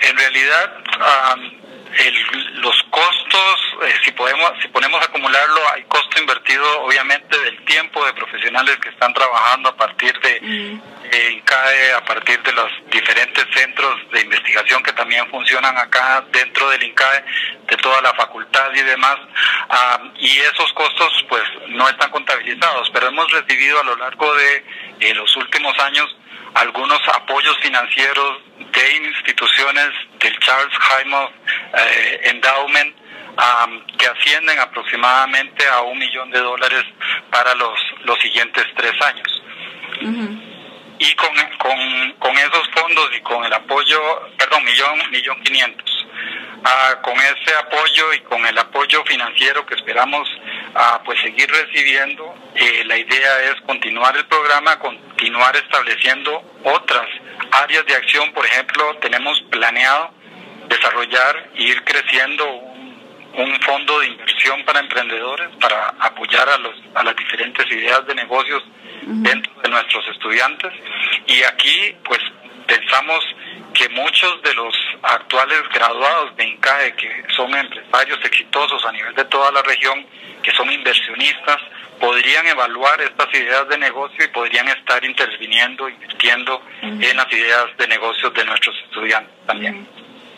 En realidad los costos, eh, si podemos, si ponemos a acumularlo, hay costo invertido obviamente del tiempo de profesionales que están trabajando a partir de INCAE, a partir de los diferentes centros de investigación que también funcionan acá dentro del INCAE, de toda la facultad y demás, y esos costos pues no están contabilizados, pero hemos recibido a lo largo de eh, los últimos años algunos apoyos financieros de instituciones del Charles Hymo eh, Endowment que ascienden aproximadamente a un millón de dólares para los, los siguientes tres años. Y con, con, con, esos fondos y con el apoyo, perdón, millón, millón quinientos. Ah, con ese apoyo y con el apoyo financiero que esperamos ah, pues seguir recibiendo, eh, la idea es continuar el programa, continuar estableciendo otras áreas de acción. Por ejemplo, tenemos planeado desarrollar e ir creciendo un, fondo de inversión para emprendedores para apoyar a, los, a las diferentes ideas de negocios dentro de nuestros estudiantes. Y aquí, pues, pensamos que muchos de los actuales graduados de INCAE, que son empresarios exitosos a nivel de toda la región, que son inversionistas, podrían evaluar estas ideas de negocio y podrían estar interviniendo, invirtiendo en las ideas de negocios de nuestros estudiantes también.